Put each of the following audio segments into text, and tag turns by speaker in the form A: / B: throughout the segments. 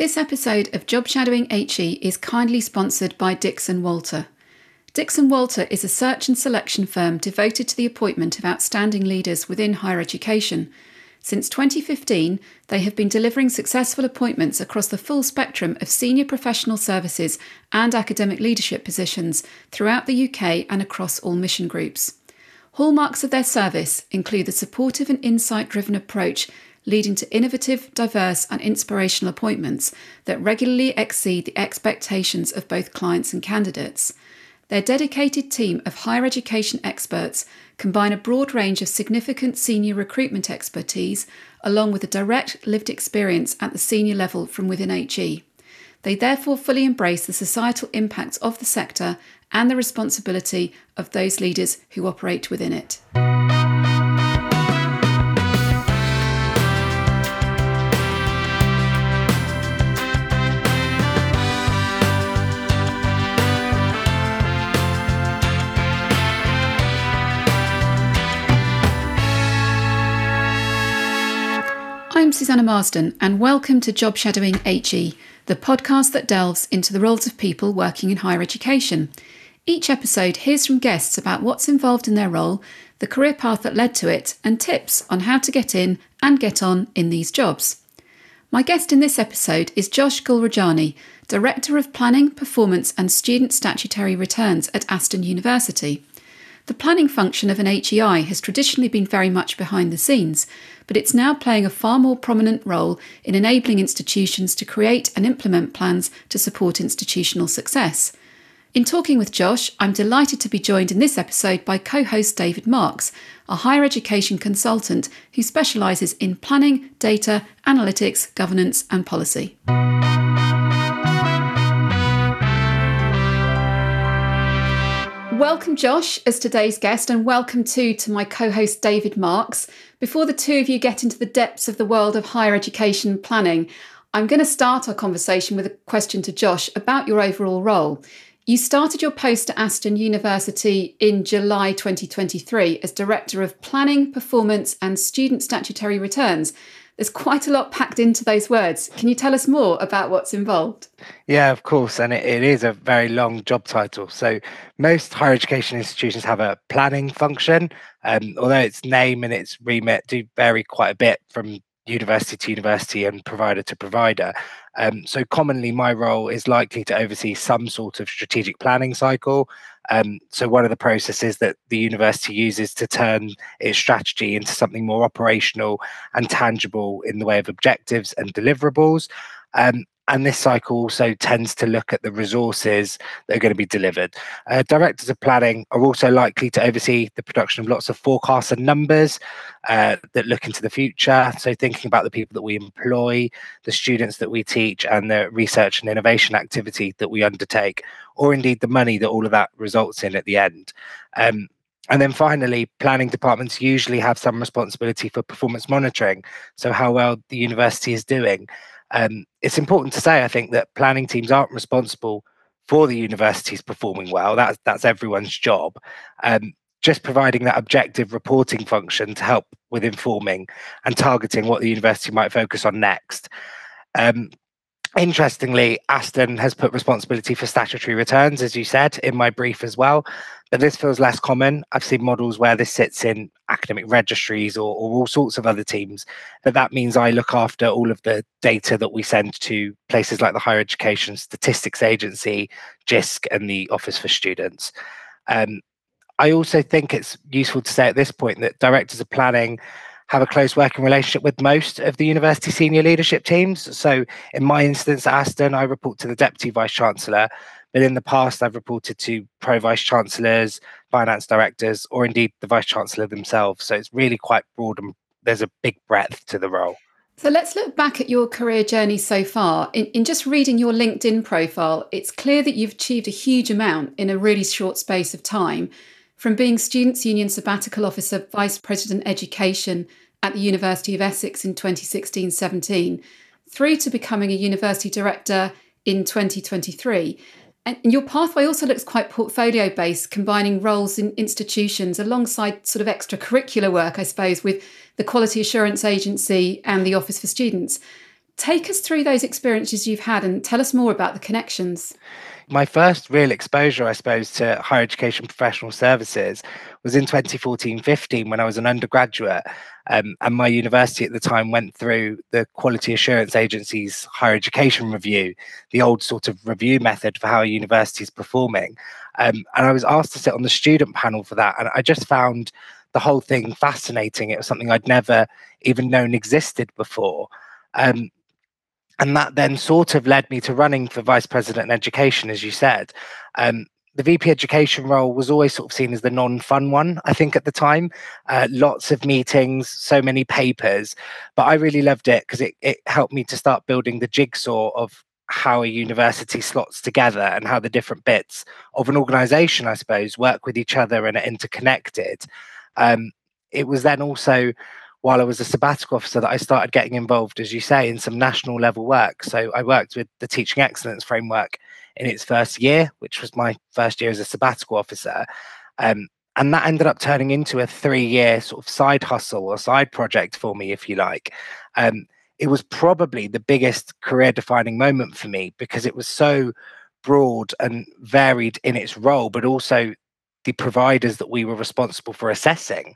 A: This episode of Job Shadowing HE is kindly sponsored by Dixon Walter. Dixon Walter is a search and selection firm devoted to the appointment of outstanding leaders within higher education. Since 2015, they have been delivering successful appointments across the full spectrum of senior professional services and academic leadership positions throughout the UK and across all mission groups. Hallmarks of their service include the supportive and insight driven approach leading to innovative, diverse, and inspirational appointments that regularly exceed the expectations of both clients and candidates. Their dedicated team of higher education experts combine a broad range of significant senior recruitment expertise along with a direct lived experience at the senior level from within HE. They therefore fully embrace the societal impacts of the sector and the responsibility of those leaders who operate within it. I'm Susanna Marsden, and welcome to Job Shadowing HE, the podcast that delves into the roles of people working in higher education. Each episode hears from guests about what's involved in their role, the career path that led to it, and tips on how to get in and get on in these jobs. My guest in this episode is Josh Gulrajani, Director of Planning, Performance and Student Statutory Returns at Aston University. The planning function of an HEI has traditionally been very much behind the scenes, but it's now playing a far more prominent role in enabling institutions to create and implement plans to support institutional success. In talking with Josh, I'm delighted to be joined in this episode by co host David Marks, a higher education consultant who specialises in planning, data, analytics, governance, and policy. Welcome, Josh, as today's guest, and welcome too to my co host David Marks. Before the two of you get into the depths of the world of higher education planning, I'm going to start our conversation with a question to Josh about your overall role. You started your post at Aston University in July 2023 as Director of Planning, Performance and Student Statutory Returns. There's quite a lot packed into those words. Can you tell us more about what's involved?
B: Yeah, of course. And it, it is a very long job title. So most higher education institutions have a planning function, um, although its name and its remit do vary quite a bit from university to university and provider to provider. Um, so commonly, my role is likely to oversee some sort of strategic planning cycle. Um, so one of the processes that the university uses to turn its strategy into something more operational and tangible in the way of objectives and deliverables. Um, and this cycle also tends to look at the resources that are going to be delivered. Uh, directors of planning are also likely to oversee the production of lots of forecasts and numbers uh, that look into the future. So, thinking about the people that we employ, the students that we teach, and the research and innovation activity that we undertake, or indeed the money that all of that results in at the end. Um, and then finally, planning departments usually have some responsibility for performance monitoring. So, how well the university is doing. Um, it's important to say, I think, that planning teams aren't responsible for the universities performing well. That's that's everyone's job. Um, just providing that objective reporting function to help with informing and targeting what the university might focus on next. Um, Interestingly, Aston has put responsibility for statutory returns, as you said, in my brief as well. But this feels less common. I've seen models where this sits in academic registries or, or all sorts of other teams. But that means I look after all of the data that we send to places like the Higher Education Statistics Agency, JISC, and the Office for Students. Um, I also think it's useful to say at this point that directors of planning have a close working relationship with most of the university senior leadership teams. So, in my instance at Aston, I report to the deputy vice chancellor. But in the past, I've reported to pro vice chancellors, finance directors, or indeed the vice chancellor themselves. So it's really quite broad and there's a big breadth to the role.
A: So let's look back at your career journey so far. In, in, just reading your LinkedIn profile, it's clear that you've achieved a huge amount in a really short space of time. From being Students' Union Sabbatical Officer, Vice President Education at the University of Essex in 2016 17, through to becoming a university director in 2023. And your pathway also looks quite portfolio based, combining roles in institutions alongside sort of extracurricular work, I suppose, with the Quality Assurance Agency and the Office for Students. Take us through those experiences you've had and tell us more about the connections.
B: My first real exposure, I suppose, to higher education professional services was in 2014 15 when I was an undergraduate. Um, and my university at the time went through the Quality Assurance Agency's higher education review, the old sort of review method for how a university is performing. Um, and I was asked to sit on the student panel for that. And I just found the whole thing fascinating. It was something I'd never even known existed before. Um, and that then sort of led me to running for vice president in education, as you said. Um, the VP education role was always sort of seen as the non-fun one, I think, at the time. Uh, lots of meetings, so many papers, but I really loved it because it, it helped me to start building the jigsaw of how a university slots together and how the different bits of an organization, I suppose, work with each other and are interconnected. Um, it was then also while I was a sabbatical officer that I started getting involved, as you say, in some national level work. So I worked with the Teaching Excellence Framework in its first year, which was my first year as a sabbatical officer. Um, and that ended up turning into a three year sort of side hustle or side project for me, if you like. Um, it was probably the biggest career defining moment for me because it was so broad and varied in its role, but also the providers that we were responsible for assessing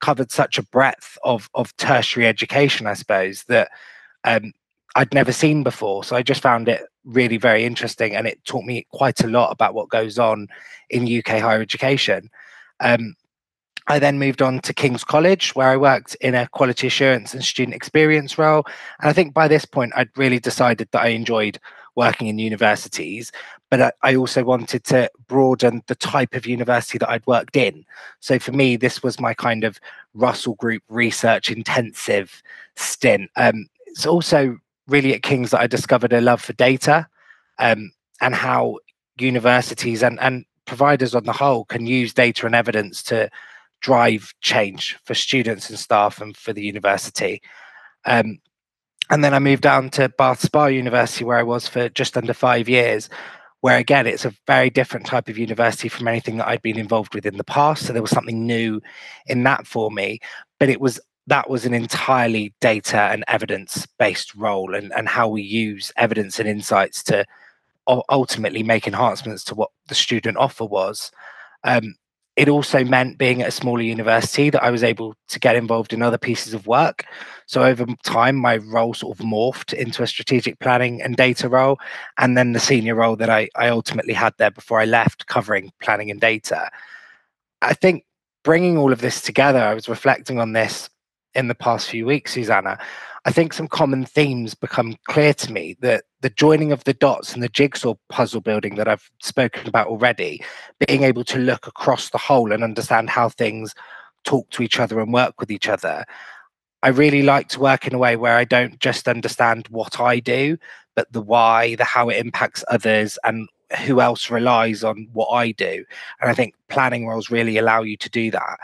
B: covered such a breadth of of tertiary education, I suppose, that um, I'd never seen before. So I just found it really very interesting, and it taught me quite a lot about what goes on in UK higher education. Um, I then moved on to King's College, where I worked in a quality assurance and student experience role. And I think by this point, I'd really decided that I enjoyed working in universities, but I, also wanted to broaden the type of university that I'd worked in. So for me, this was my kind of Russell Group research intensive stint. Um, it's also really at King's that I discovered a love for data um, and how universities and, and providers on the whole can use data and evidence to drive change for students and staff and for the university. Um, and then I moved down to Bath Spa University, where I was for just under five years, where again, it's a very different type of university from anything that I'd been involved with in the past. So there was something new in that for me. But it was that was an entirely data and evidence based role and, and how we use evidence and insights to ultimately make enhancements to what the student offer was. Um, it also meant being at a smaller university that I was able to get involved in other pieces of work. So over time, my role sort of morphed into a strategic planning and data role, and then the senior role that I, I ultimately had there before I left, covering planning and data. I think bringing all of this together, I was reflecting on this in the past few weeks, Susanna. I think some common themes become clear to me that the joining of the dots and the jigsaw puzzle building that I've spoken about already, being able to look across the whole and understand how things talk to each other and work with each other. I really like to work in a way where I don't just understand what I do, but the why, the how it impacts others, and who else relies on what I do. And I think planning roles really allow you to do that.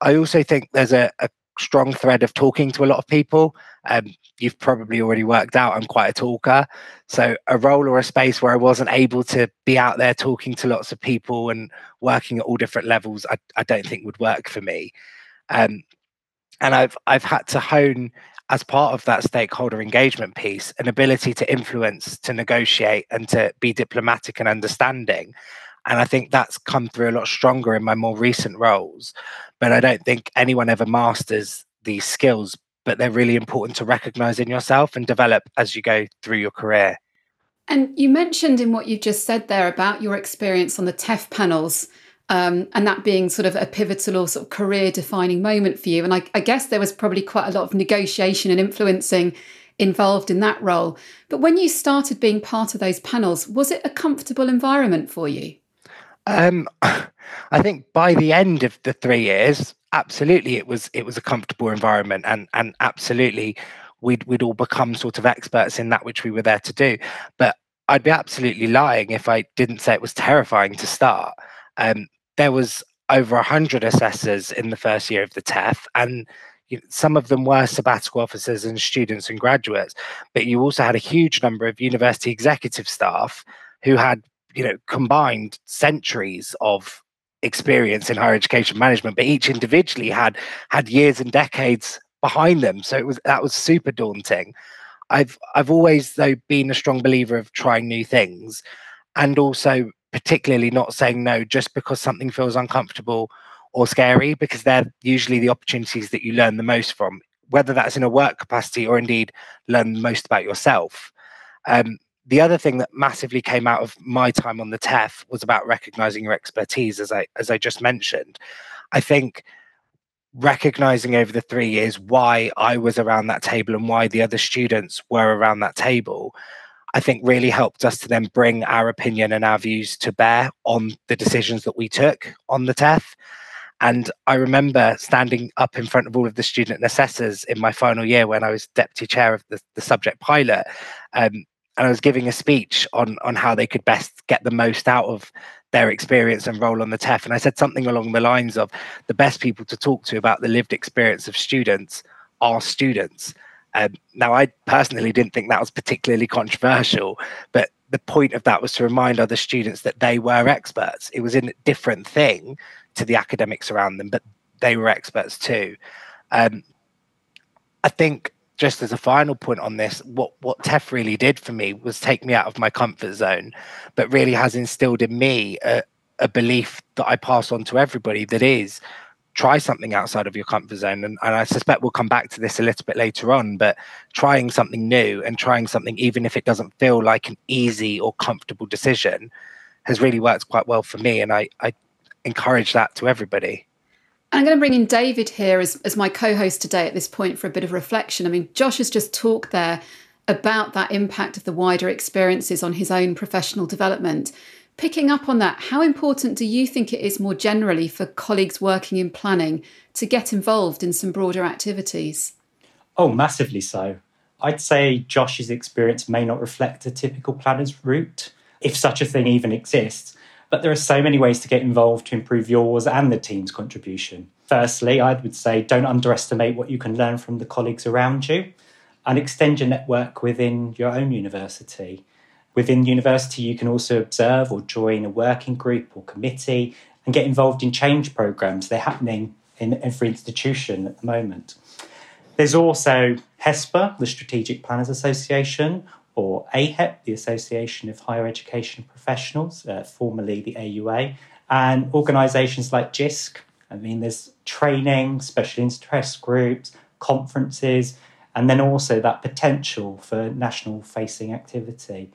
B: I also think there's a, a strong thread of talking to a lot of people. Um, you've probably already worked out I'm quite a talker. So a role or a space where I wasn't able to be out there talking to lots of people and working at all different levels, I, I don't think would work for me. Um, and I've I've had to hone as part of that stakeholder engagement piece an ability to influence, to negotiate, and to be diplomatic and understanding. And I think that's come through a lot stronger in my more recent roles. But I don't think anyone ever masters these skills, but they're really important to recognize in yourself and develop as you go through your career.
A: And you mentioned in what you just said there about your experience on the TEF panels. Um, and that being sort of a pivotal or sort of career defining moment for you. And I, I guess there was probably quite a lot of negotiation and influencing involved in that role. But when you started being part of those panels, was it a comfortable environment for you?
B: Um, I think by the end of the three years, absolutely, it was it was a comfortable environment, and and absolutely, we'd we'd all become sort of experts in that which we were there to do. But I'd be absolutely lying if I didn't say it was terrifying to start. Um, there was over a hundred assessors in the first year of the TEF, and some of them were sabbatical officers and students and graduates. But you also had a huge number of university executive staff who had you know combined centuries of experience in higher education management but each individually had had years and decades behind them. So it was that was super daunting. I've I've always though been a strong believer of trying new things and also particularly not saying no just because something feels uncomfortable or scary because they're usually the opportunities that you learn the most from whether that's in a work capacity or indeed learn most about yourself. Um, the other thing that massively came out of my time on the TEF was about recognizing your expertise, as I as I just mentioned. I think recognizing over the three years why I was around that table and why the other students were around that table, I think really helped us to then bring our opinion and our views to bear on the decisions that we took on the TEF. And I remember standing up in front of all of the student assessors in my final year when I was deputy chair of the, the subject pilot. Um, and I was giving a speech on on how they could best get the most out of their experience and role on the TEF. And I said something along the lines of the best people to talk to about the lived experience of students are students. Um, now, I personally didn't think that was particularly controversial, but the point of that was to remind other students that they were experts. It was a different thing to the academics around them, but they were experts too. Um, I think just as a final point on this, what what TEF really did for me was take me out of my comfort zone, but really has instilled in me a, a belief that I pass on to everybody that is try something outside of your comfort zone. And, and I suspect we'll come back to this a little bit later on, but trying something new and trying something, even if it doesn't feel like an easy or comfortable decision, has really worked quite well for me. And I, I encourage that to everybody.
A: I'm going to bring in David here as, as my co host today at this point for a bit of reflection. I mean, Josh has just talked there about that impact of the wider experiences on his own professional development. Picking up on that, how important do you think it is more generally for colleagues working in planning to get involved in some broader activities?
C: Oh, massively so. I'd say Josh's experience may not reflect a typical planner's route, if such a thing even exists. But there are so many ways to get involved to improve yours and the team's contribution. Firstly, I would say don't underestimate what you can learn from the colleagues around you and extend your network within your own university. Within university, you can also observe or join a working group or committee and get involved in change programs. They're happening in every institution at the moment. There's also HESPA, the Strategic Planners Association, or AHEP, the Association of Higher Education Professionals, uh, formerly the AUA, and organisations like JISC. I mean, there's training, special interest groups, conferences, and then also that potential for national facing activity.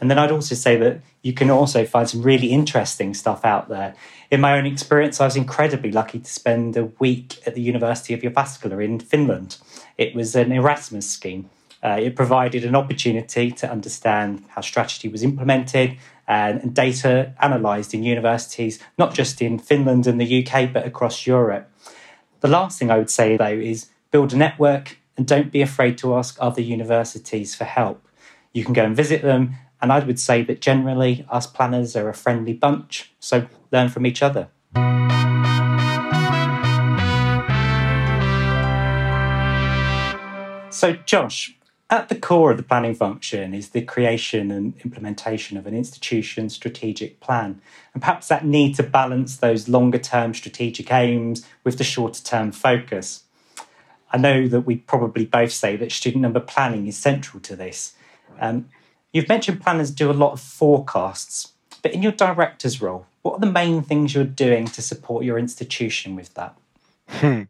C: And then I'd also say that you can also find some really interesting stuff out there. In my own experience, I was incredibly lucky to spend a week at the University of Jyväskylä in Finland. It was an Erasmus scheme uh, it provided an opportunity to understand how strategy was implemented and, and data analysed in universities, not just in Finland and the UK, but across Europe. The last thing I would say, though, is build a network and don't be afraid to ask other universities for help. You can go and visit them, and I would say that generally us planners are a friendly bunch, so learn from each other. So, Josh, at the core of the planning function is the creation and implementation of an institution's strategic plan. And perhaps that need to balance those longer term strategic aims with the shorter term focus. I know that we probably both say that student number planning is central to this. Um, you've mentioned planners do a lot of forecasts, but in your director's role, what are the main things you're doing to support your institution with that?
B: Hmm.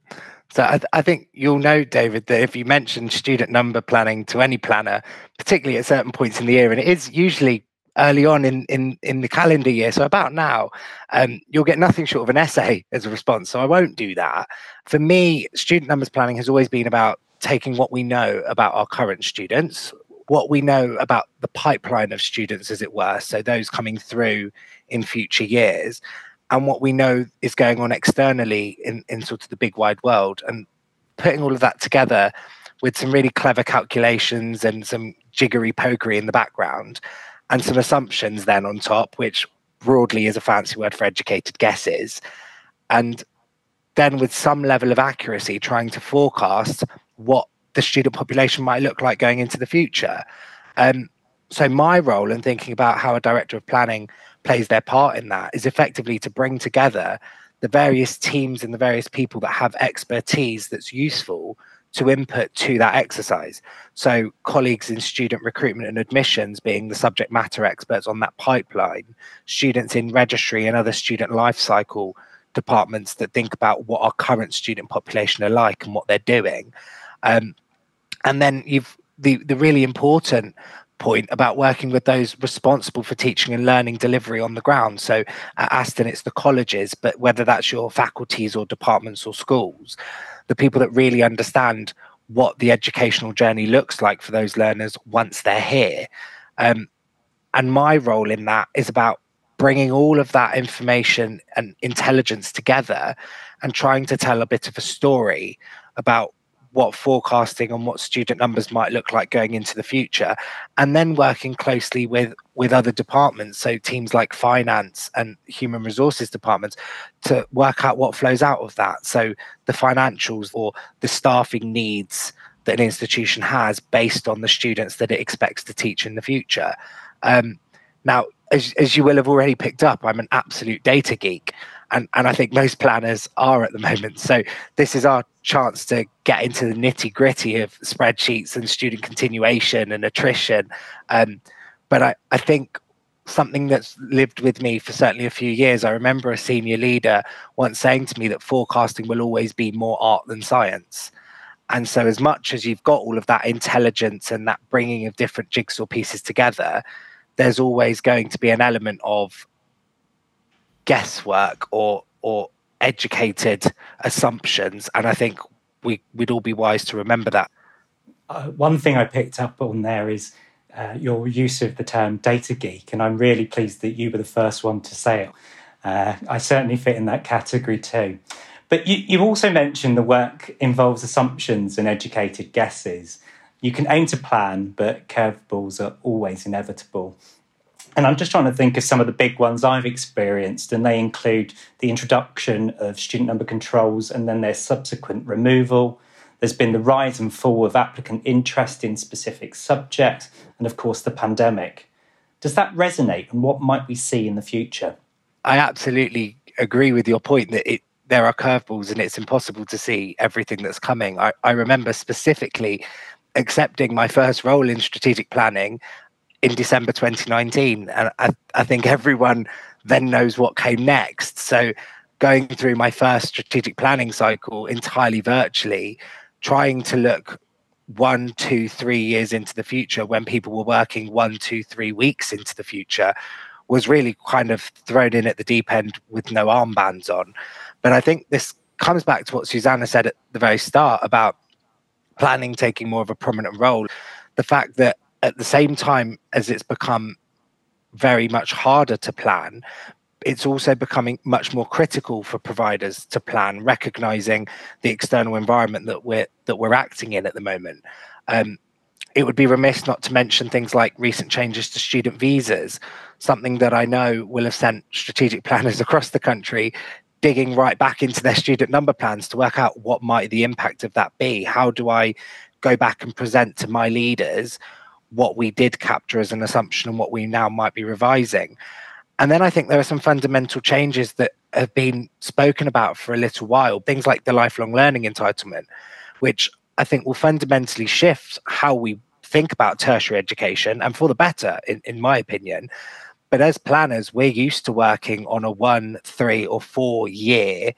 B: So I, th- I, think you'll know, David, that if you mention student number planning to any planner, particularly at certain points in the year, and it is usually early on in in, in the calendar year, so about now, um, you'll get nothing short of an essay as a response. So I won't do that. For me, student numbers planning has always been about taking what we know about our current students, what we know about the pipeline of students, as it were, so those coming through in future years, and what we know is going on externally in, in sort of the big wide world. And putting all of that together with some really clever calculations and some jiggery pokery in the background and some assumptions then on top which broadly is a fancy word for educated guesses and then with some level of accuracy trying to forecast what the student population might look like going into the future. Um, so my role in thinking about how a director of planning plays their part in that is effectively to bring together the various teams and the various people that have expertise that's useful to input to that exercise. So, colleagues in student recruitment and admissions being the subject matter experts on that pipeline, students in registry and other student life cycle departments that think about what our current student population are like and what they're doing. Um, and then you've the, the really important point about working with those responsible for teaching and learning delivery on the ground. So at Aston, it's the colleges, but whether that's your faculties or departments or schools, the people that really understand what the educational journey looks like for those learners once they're here. Um, and my role in that is about bringing all of that information and intelligence together and trying to tell a bit of a story about what forecasting and what student numbers might look like going into the future and then working closely with with other departments so teams like finance and human resources departments to work out what flows out of that. So the financials or the staffing needs that an institution has based on the students that it expects to teach in the future. Um, now as, as you will have already picked up i'm an absolute data geek and and I think most planners are at the moment. So this is our chance to get into the nitty gritty of spreadsheets and student continuation and attrition. Um, but I, I think something that's lived with me for certainly a few years. I remember a senior leader once saying to me that forecasting will always be more art than science. And so, as much as you've got all of that intelligence and that bringing of different jigsaw pieces together, there's always going to be an element of guesswork or or educated assumptions. And i think we we'd all be wise to remember that.
C: Uh, one thing i picked up on there is uh, your use of the term data geek and i'm really pleased that you were the first one to say it. Uh, i certainly fit in that category too. But you, you also mentioned the work involves assumptions and educated guesses. You can aim to plan but curveballs are always inevitable and I'm just trying to think of some of the big ones I've experienced, and they include the introduction of student number controls and then their subsequent removal. There's been the rise and fall of applicant interest in specific subjects, and of course, the pandemic. Does that resonate, and what might we see in the future?
B: I absolutely agree with your point that it, there are curveballs and it's impossible to see everything that's coming. I, I remember specifically accepting my first role in strategic planning in December 2019. And I, I think everyone then knows what came next. So going through my first strategic planning cycle entirely virtually, trying to look one, two, three years into the future when people were working one, two, three weeks into the future was really kind of thrown in at the deep end with no armbands on. But I think this comes back to what Susanna said at the very start about planning taking more of a prominent role. The fact that at the same time as it's become very much harder to plan, it's also becoming much more critical for providers to plan, recognizing the external environment that we're that we're acting in at the moment. Um, it would be remiss not to mention things like recent changes to student visas, something that I know will have sent strategic planners across the country digging right back into their student number plans to work out what might the impact of that be. How do I go back and present to my leaders what we did capture as an assumption and what we now might be revising. And then I think there are some fundamental changes that have been spoken about for a little while, things like the lifelong learning entitlement, which I think will fundamentally shift how we think about tertiary education and for the better, in, in my opinion. But as planners, we're used to working on a one, three, or four year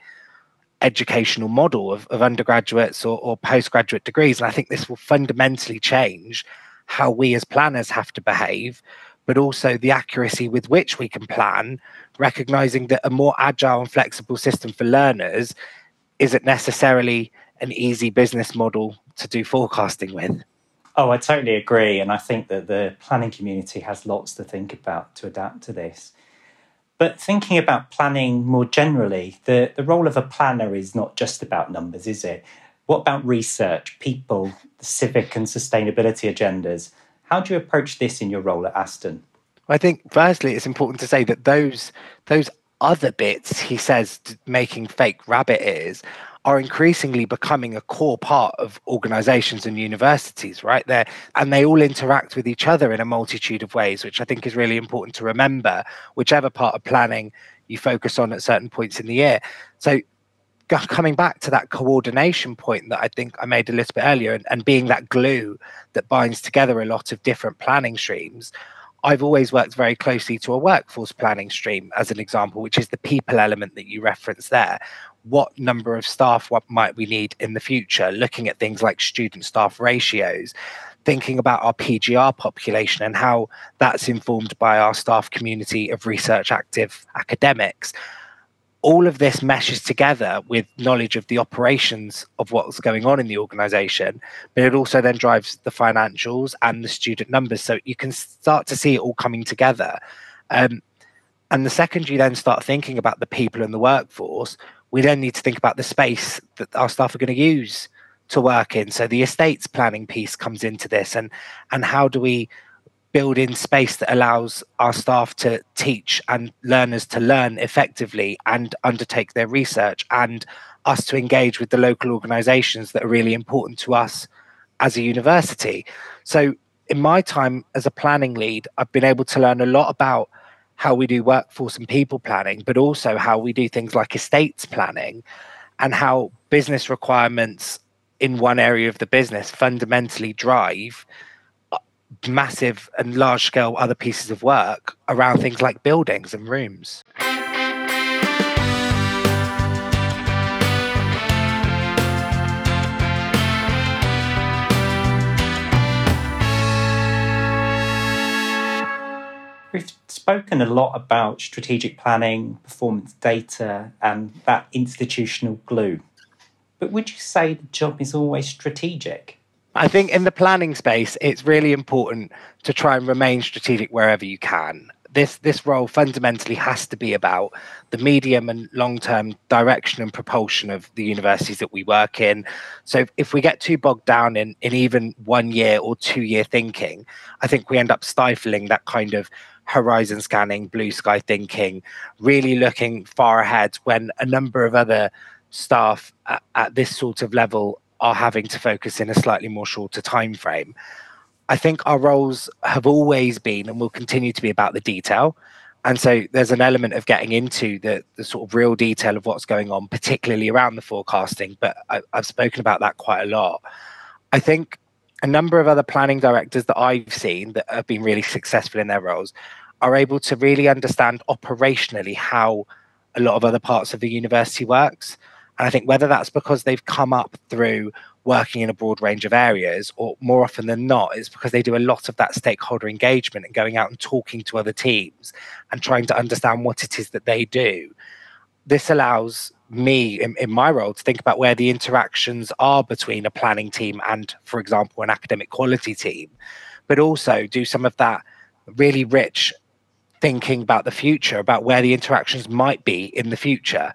B: educational model of, of undergraduates or, or postgraduate degrees. And I think this will fundamentally change how we as planners have to behave, but also the accuracy with which we can plan, recognizing that a more agile and flexible system for learners isn't necessarily an easy business model to do forecasting with.
C: Oh, I totally agree. And I think that the planning community has lots to think about to adapt to this. But thinking about planning more generally, the, the role of a planner is not just about numbers, is it? What about research, people, civic and sustainability agendas? How do you approach this in your role at Aston?
B: I think firstly it's important to say that those those other bits he says making fake rabbit ears are increasingly becoming a core part of organizations and universities right there and they all interact with each other in a multitude of ways which i think is really important to remember whichever part of planning you focus on at certain points in the year so coming back to that coordination point that I think I made a little bit earlier and, and being that glue that binds together a lot of different planning streams, I've always worked very closely to a workforce planning stream as an example, which is the people element that you referenced there. What number of staff what might we need in the future? Looking at things like student staff ratios, thinking about our PGR population and how that's informed by our staff community of research active academics all of this meshes together with knowledge of the operations of what's going on in the organization, but it also then drives the financials and the student numbers. So you can start to see it all coming together. Um, and the second you then start thinking about the people in the workforce, we then need to think about the space that our staff are going to use to work in. So the estates planning piece comes into this, and and how do we build in space that allows our staff to teach and learners to learn effectively and undertake their research and us to engage with the local organizations that are really important to us as a university. So, in my time as a planning lead, I've been able to learn a lot about how we do workforce and people planning, but also how we do things like estates planning and how business requirements in one area of the business fundamentally drive massive and large scale other pieces of work around things like buildings and rooms.
C: We've spoken a lot about strategic planning, performance data, and that institutional glue. But would you say the job is always strategic?
B: I think in the planning space, it's really important to try and remain strategic wherever you can. This this role fundamentally has to be about the medium and long term direction and propulsion of the universities that we work in. So if we get too bogged down in in even one year or two year thinking, I think we end up stifling that kind of horizon scanning, blue sky thinking, really looking far ahead when a number of other staff at, at this sort of level are having to focus in a slightly more shorter time frame. I think our roles have always been and will continue to be about the detail. And so there's an element of getting into the, the sort of real detail of what's going on, particularly around the forecasting. But I, I've spoken about that quite a lot. I think a number of other planning directors that I've seen that have been really successful in their roles are able to really understand operationally how a lot of other parts of the university works. And I think whether that's because they've come up through working in a broad range of areas, or more often than not, it's because they do a lot of that stakeholder engagement and going out and talking to other teams and trying to understand what it is that they do. This allows me in, in my role to think about where the interactions are between a planning team and, for example, an academic quality team, but also do some of that really rich thinking about the future, about where the interactions might be in the future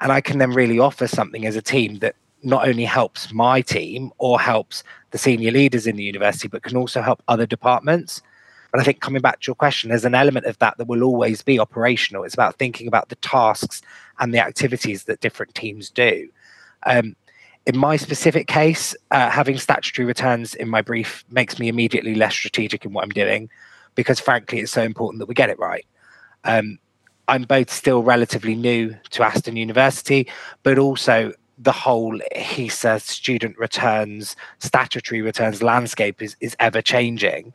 B: and I can then really offer something as a team that not only helps my team or helps the senior leaders in the university, but can also help other departments. But I think coming back to your question, there's an element of that that will always be operational. It's about thinking about the tasks and the activities that different teams do. Um, in my specific case, uh, having statutory returns in my brief makes me immediately less strategic in what I'm doing because, frankly, it's so important that we get it right. Um, I'm both still relatively new to Aston University, but also the whole HESA student returns, statutory returns landscape is, is ever changing.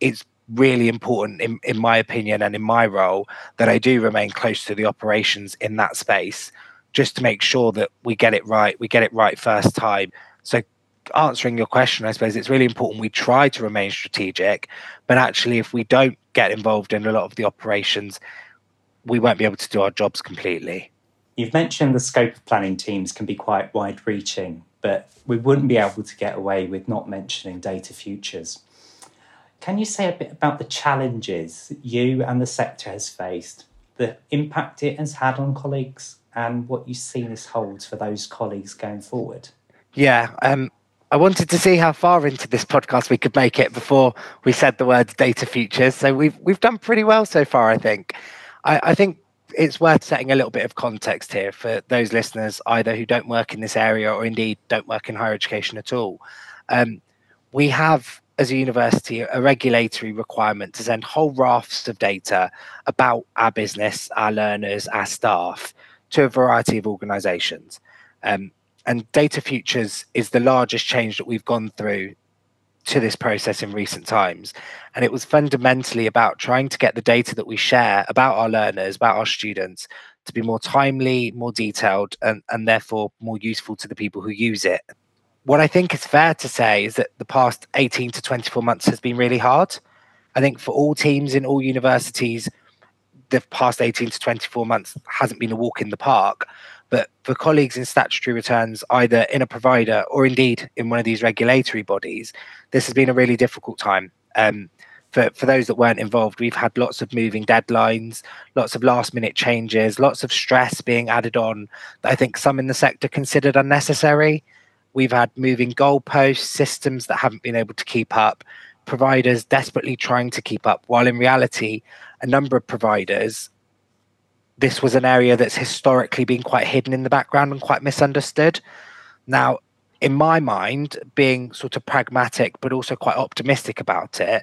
B: It's really important, in, in my opinion, and in my role, that I do remain close to the operations in that space just to make sure that we get it right, we get it right first time. So, answering your question, I suppose it's really important we try to remain strategic, but actually, if we don't get involved in a lot of the operations, we won't be able to do our jobs completely.
C: You've mentioned the scope of planning teams can be quite wide reaching, but we wouldn't be able to get away with not mentioning data futures. Can you say a bit about the challenges you and the sector has faced, the impact it has had on colleagues, and what you see this holds for those colleagues going forward?
B: Yeah, um, I wanted to see how far into this podcast we could make it before we said the words data futures. So we've we've done pretty well so far, I think. I, I think it's worth setting a little bit of context here for those listeners either who don't work in this area or indeed don't work in higher education at all. Um, we have, as a university, a regulatory requirement to send whole rafts of data about our business, our learners, our staff to a variety of organizations. Um, and Data Futures is the largest change that we've gone through to this process in recent times. And it was fundamentally about trying to get the data that we share about our learners, about our students, to be more timely, more detailed, and, and therefore more useful to the people who use it. What I think is fair to say is that the past 18 to 24 months has been really hard. I think for all teams in all universities, the past 18 to 24 months hasn't been a walk in the park. But for colleagues in statutory returns, either in a provider or indeed in one of these regulatory bodies, this has been a really difficult time. Um, for, for those that weren't involved, we've had lots of moving deadlines, lots of last minute changes, lots of stress being added on that I think some in the sector considered unnecessary. We've had moving goalposts, systems that haven't been able to keep up, providers desperately trying to keep up, while in reality, a number of providers this was an area that's historically been quite hidden in the background and quite misunderstood. Now, in my mind, being sort of pragmatic but also quite optimistic about it,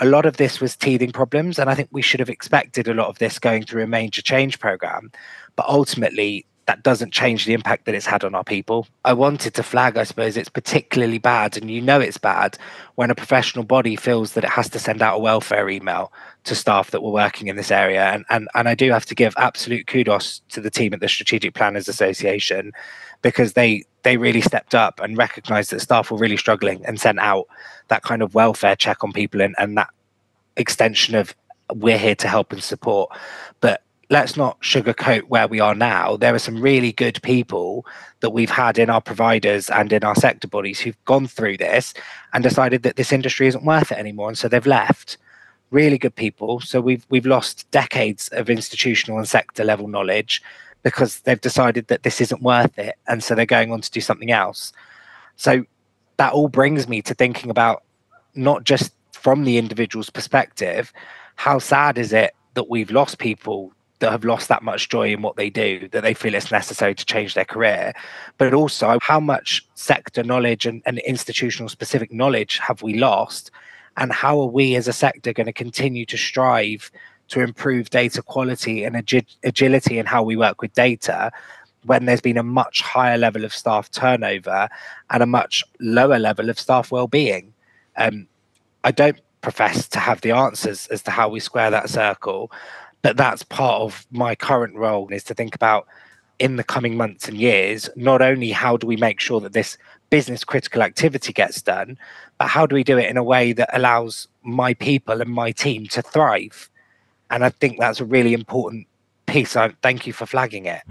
B: a lot of this was teething problems. And I think we should have expected a lot of this going through a major change program. But ultimately, that doesn't change the impact that it's had on our people. I wanted to flag, I suppose, it's particularly bad, and you know it's bad when a professional body feels that it has to send out a welfare email to staff that were working in this area. And, and, and I do have to give absolute kudos to the team at the Strategic Planners Association because they they really stepped up and recognized that staff were really struggling and sent out that kind of welfare check on people and, and that extension of we're here to help and support. But let's not sugarcoat where we are now. There are some really good people that we've had in our providers and in our sector bodies who've gone through this and decided that this industry isn't worth it anymore, and so they've left. Really good people. So we've we've lost decades of institutional and sector level knowledge because they've decided that this isn't worth it, and so they're going on to do something else. So that all brings me to thinking about not just from the individual's perspective, how sad is it that we've lost people that have lost that much joy in what they do that they feel it's necessary to change their career. But also how much sector knowledge and, and institutional specific knowledge have we lost? And how are we as a sector going to continue to strive to improve data quality and agi- agility in how we work with data when there's been a much higher level of staff turnover and a much lower level of staff well-being? Um, i don't profess to have the answers as to how we square that circle but that's part of my current role is to think about in the coming months and years not only how do we make sure that this business critical activity gets done but how do we do it in a way that allows my people and my team to thrive? And i think that's a really important piece. I thank you for flagging it.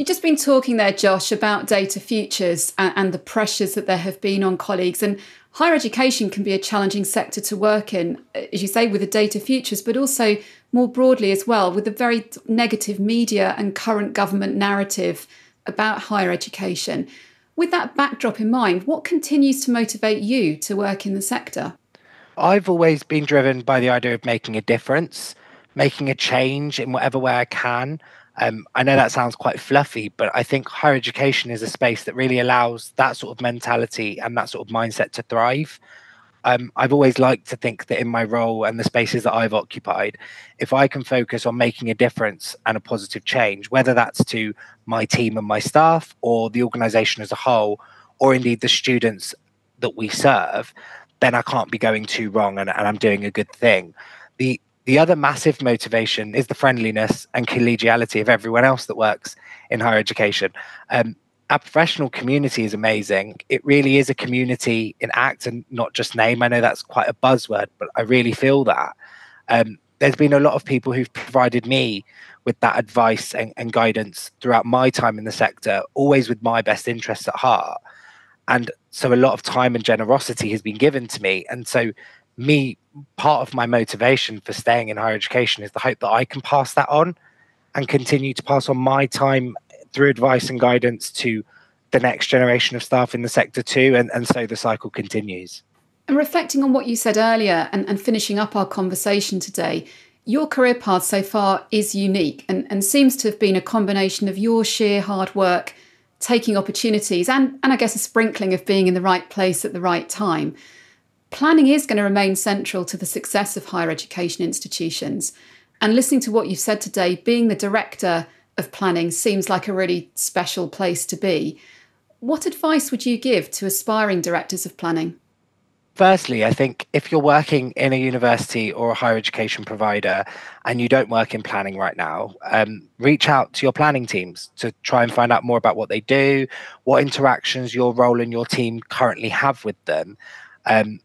A: You've just been talking there, Josh, about data futures and, and, the pressures that there have been on colleagues. And higher education can be a challenging sector to work in, as you say, with the data futures, but also more broadly as well, with the very negative media and current government narrative about higher education. With that backdrop in mind, what continues to motivate you to work in the sector?
B: I've always been driven by the idea of making a difference, making a change in whatever way I can. Um, I know that sounds quite fluffy, but I think higher education is a space that really allows that sort of mentality and that sort of mindset to thrive. Um, I've always liked to think that in my role and the spaces that I've occupied, if I can focus on making a difference and a positive change, whether that's to my team and my staff or the organization as a whole, or indeed the students that we serve, then I can't be going too wrong and, and I'm doing a good thing. The the other massive motivation is the friendliness and collegiality of everyone else that works in higher education. Um, our professional community is amazing. It really is a community in act and not just name. I know that's quite a buzzword, but I really feel that. Um, there's been a lot of people who've provided me with that advice and, and, guidance throughout my time in the sector, always with my best interests at heart. And so a lot of time and generosity has been given to me. And so me part of my motivation for staying in higher education is the hope that I can pass that on and continue to pass on my time through advice and guidance to the next generation of staff in the sector too and, and so the cycle continues.
A: And reflecting on what you said earlier and, and finishing up our conversation today your career path so far is unique and, and seems to have been a combination of your sheer hard work taking opportunities and, and i guess a sprinkling of being in the right place at the right time planning is going to remain central to the success of higher education institutions. And listening to what you've said today, being the director of planning seems like a really special place to be. What advice would you give to aspiring directors of planning?
B: Firstly, I think if you're working in a university or a higher education provider and you don't work in planning right now, um, reach out to your planning teams to try and find out more about what they do, what interactions your role and your team currently have with them, um,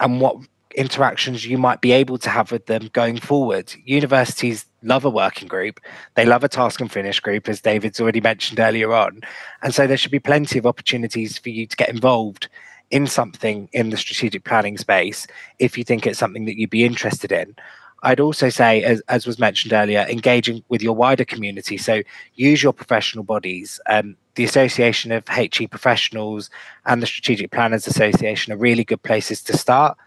B: and what interactions you might be able to have with them going forward. Universities love a working group, they love a task and finish group, as David's already mentioned earlier on. And so there should be plenty of opportunities for you to get involved in something in the strategic planning space if you think it's something that you'd be interested in. I'd also say, as, as was mentioned earlier, engaging with your wider community. So use your professional bodies. Um, the Association of HE Professionals and the Strategic Planners Association are really good places to start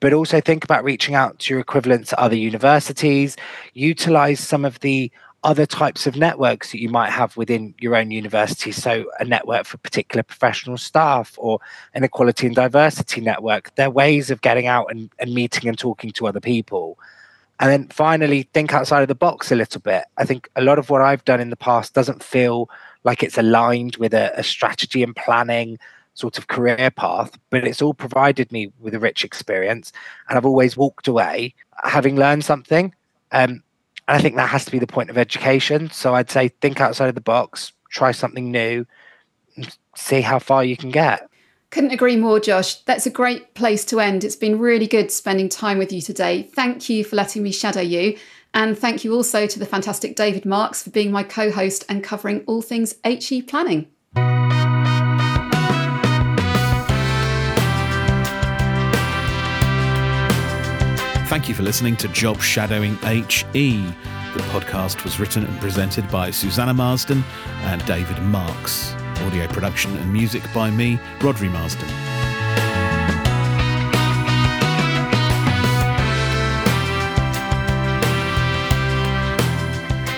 B: but also think about reaching out to your equivalents at other universities, utilize some of the other types of networks that you might have within your own university. So, a network for particular professional staff or an equality and diversity network. They're ways of getting out and, and meeting and talking to other people. And then finally, think outside of the box a little bit. I think a lot of what I've done in the past doesn't feel like it's aligned with a, a strategy and planning sort of career path, but it's all provided me with a rich experience. And I've always walked away having learned something. Um, and I think that has to be the point of education. So I'd say think outside of the box, try something new, see how far you can get.
A: Couldn't agree more, Josh. That's a great place to end. It's been really good spending time with you today. Thank you for letting me shadow you. And thank you also to the fantastic David Marks for being my co host and covering all things HE planning.
D: Thank you for listening to Job Shadowing HE. The podcast was written and presented by Susanna Marsden and David Marks. Audio production and music by me, Rhodri Marsden.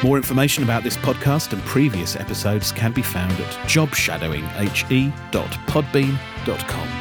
D: More information about this podcast and previous episodes can be found at jobshadowinghe.podbean.com.